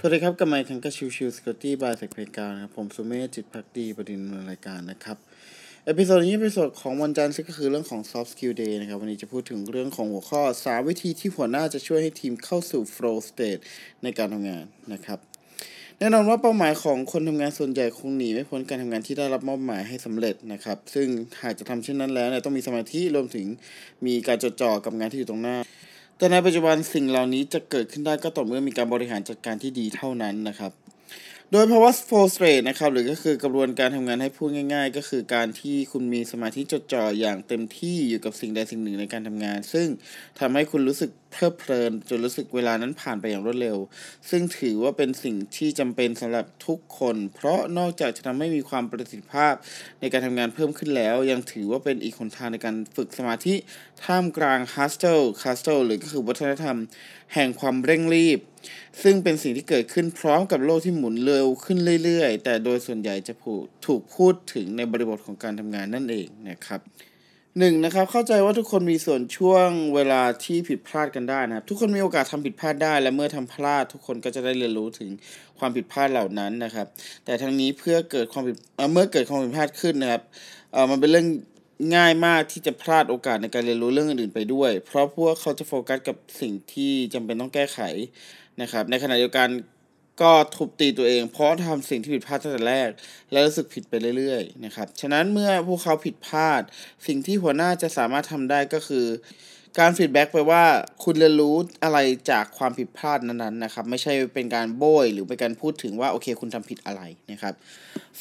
สวัสดีครับกับไมค์ทังกัชิวชิวสกอตตี้บายเซกเพกานะครับ ผมสุเมธจิตพักดีประเด็นรายการนะครับ เอพิโซดนี้เอพิโซดของวันจันทร์ซึ่งก็คือเรื่องของ soft skill day นะครับ วันนี้จะพูดถึงเรื่องของหัวข้อ 3 วิธีที่หัวหน้าจะช่วยให้ทีมเข้าสู่ flow state ในการทำงานนะครับแน่นอนว่าเป้าหมายของคนทำงานส่วนใหญ่คงหนีไม่พ้นการทำงานที่ได้รับมอบหมายให้สำเร็จนะครับ ซึ่งหากจะทำเช่นนั้นแล้วเนี่ยต้องมีสมาธิรวมถึงมีการจดจ่อกับงานที่อยู่ตรงหน้า แต่ในปัจจุบันสิ่งเหล่านี้จะเกิดขึ้นได้ก็ต่อเมื่อมีการบริหารจัดการที่ดีเท่านั้นนะครับ โดยภาวะ flow state นะครับหรือก็คือกระบวนการทำงานให้พูดง่าย ๆ ก็คือการที่คุณมีสมาธิจดจ่ออย่างเต็มที่อยู่กับสิ่งใดสิ่งหนึ่งในการทำงาน ซึ่งทำให้คุณรู้สึกเพลิดเพลินจนรู้สึกเวลานั้นผ่านไปอย่างรวดเร็ว ซึ่งถือว่าเป็นสิ่งที่จำเป็นสำหรับทุกคน เพราะนอกจากจะทำให้มีความประสิทธิภาพในการทำงานเพิ่มขึ้นแล้ว ยังถือว่าเป็นอีกหนทางในการฝึกสมาธิท่ามกลาง hustle castle หรือก็คือวัฒนธรรม แห่งความเร่งรีบ ซึ่งเป็นสิ่งที่เกิดขึ้นพร้อมกับโลกที่หมุนเร็วขึ้นเรื่อยๆ แต่โดยส่วนใหญ่จะถูกพูดถึงในบริบทของการทำงานนั่นเองนะครับ หนึ่งนะครับเข้าใจว่าทุกคนมีส่วนช่วงเวลาที่ผิดพลาดกันได้นะครับ ทุกคนมีโอกาสทำผิดพลาดได้ และเมื่อทำพลาด ทุกคนก็จะได้เรียนรู้ถึงความผิดพลาดเหล่านั้นนะครับ แต่ทั้งนี้เพื่อเกิดความผิดเมื่อเกิดความผิดพลาดขึ้นนะครับเออมันเป็นเรื่องง่ายมากที่จะพลาดโอกาสในการเรียนรู้เรื่องอื่นๆไปด้วย เพราะพวกเขาจะโฟกัสกับสิ่งที่จำเป็นต้องแก้ไขนะครับ ในขณะเดียวกัน ก็ทุบตีตัวเอง เพราะทำสิ่งที่ผิดพลาดตั้งแต่แรก แล้วรู้สึกผิดไปเรื่อยๆนะครับ ฉะนั้นเมื่อพวกเขาผิดพลาด สิ่งที่หัวหน้าจะสามารถทำได้ก็คือ การฟีดแบ็กไปว่าคุณเรียนรู้อะไรจากความผิดพลาดนั้นๆนะครับ ไม่ใช่เป็นการโบยหรือเป็นการพูดถึงว่าโอเคคุณทำผิดอะไรนะครับ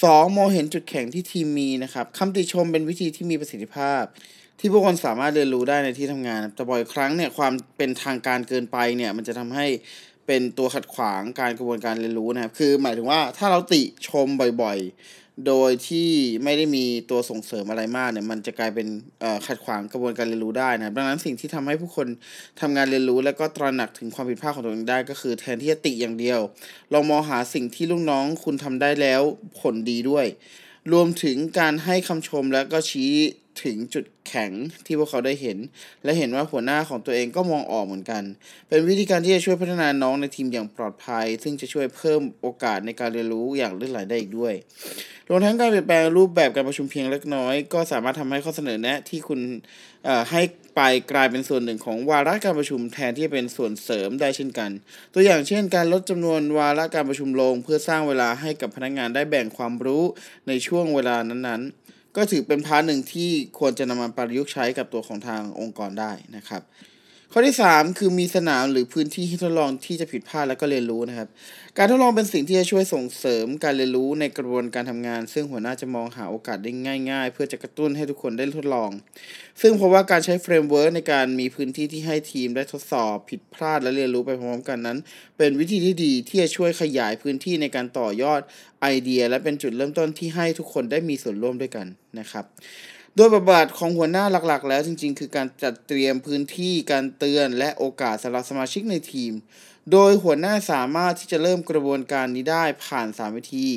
สองมองเห็นจุดแข็งที่ทีมมีนะครับคำติชมเป็นวิธีที่มีประสิทธิภาพที่พวกคนสามารถเรียนรู้ได้ในที่ทำงาน แต่บ่อยครั้งเนี่ยความเป็นทางการเกินไปเนี่ยมันจะทำให้ เป็นตัวขัดขวางการกระบวนการเรียนรู้นะครับ คือหมายถึงว่าถ้าเราติชมบ่อยๆ โดยที่ไม่ได้มีตัวส่งเสริมอะไรมากเนี่ย มันจะกลายเป็นขัดขวางกระบวนการเรียนรู้ได้นะดังนั้นสิ่งที่ทำให้ผู้คนทำงานเรียนรู้ และก็ตระหนักถึงความผิดพลาดของตัวเองได้ ก็คือแทนที่จะติอย่างเดียว ลองมองหาสิ่งที่ลูกน้องคุณทำได้แล้วผลดีด้วย รวมถึงการให้คำชมและก็ชี้ ถึงจุดแข็งที่พวกเขาได้เห็น และเห็นว่าหัวหน้าของตัวเองก็มองออกเหมือนกัน เป็นวิธีการที่จะช่วยพัฒนาน้องในทีมอย่างปลอดภัย ซึ่งจะช่วยเพิ่มโอกาสในการเรียนรู้อย่างลื่นไหลได้อีกด้วยรวมทั้งการเปลี่ยนแปลงรูปแบบการประชุมเพียงเล็กน้อย ก็สามารถทำให้ข้อเสนอแนะที่คุณให้ไปกลายเป็นส่วนหนึ่งของวาระการประชุมแทนที่จะเป็นส่วนเสริมได้เช่นกัน ตัวอย่างเช่น การลดจำนวนวาระการประชุมลง เพื่อสร้างเวลาให้กับพนักงานได้แบ่งความรู้ในช่วงเวลานั้นๆ ก็ถือเป็น part หนึ่งที่ควรจะนำมาประยุกต์ใช้กับตัวของทางองค์กรได้นะครับ ข้อที่ 3 คือมีสนามหรือพื้นที่ทดลองที่จะผิดพลาดแล้วก็เรียนรู้นะครับ การทดลองเป็นสิ่งที่จะช่วยส่งเสริมการเรียนรู้ในกระบวนการทำงาน ซึ่งหัวหน้าจะมองหาโอกาสได้ง่าย ๆ เพื่อจะกระตุ้นให้ทุกคนได้ทดลอง ซึ่งเพราะว่าการใช้ framework ในการมีพื้นที่ที่ให้ทีมได้ทดสอบ ผิดพลาดและเรียนรู้ไปพร้อมกันนั้น เป็นวิธีที่ดีที่จะช่วยขยายพื้นที่ในการต่อยอดไอเดียและเป็นจุดเริ่มต้นที่ให้ทุกคนได้มีส่วนร่วมด้วยกันนะครับ โดยบทบาทของหัวหน้าหลักๆ แล้วจริงๆ คือการจัดเตรียมพื้นที่การเตือนและโอกาสสำหรับสมาชิกในทีม โดยหัวหน้าสามารถที่จะเริ่มกระบวนการนี้ได้ผ่าน 3 วิธี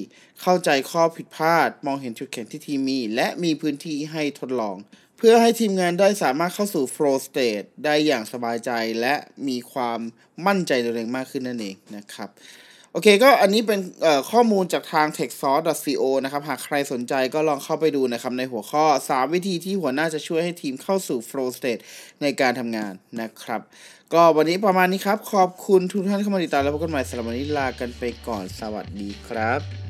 เข้าใจข้อผิดพลาด มองเห็นจุดแข็งที่ทีมมี และมีพื้นที่ให้ทดลอง เพื่อให้ทีมงานได้สามารถเข้าสู่ flow state ได้อย่างสบายใจและมีความมั่นใจตัวเองมากขึ้นนั่นเองนะครับ โอเคก็อันนี้เป็นข้อมูลจากทาง techsource.co นะครับ หากใครสนใจก็ลองเข้าไปดูนะครับ ในหัวข้อ 3 วิธีที่หัวหน้าจะช่วยให้ทีมเข้าสู่ flow state ในการทำงานนะครับ ก็วันนี้ประมาณนี้ครับ ขอบคุณทุกท่านเข้ามาติดตามแล้วพบกันใหม่สำหรับวันนี้ลากันไปก่อนสวัสดีครับ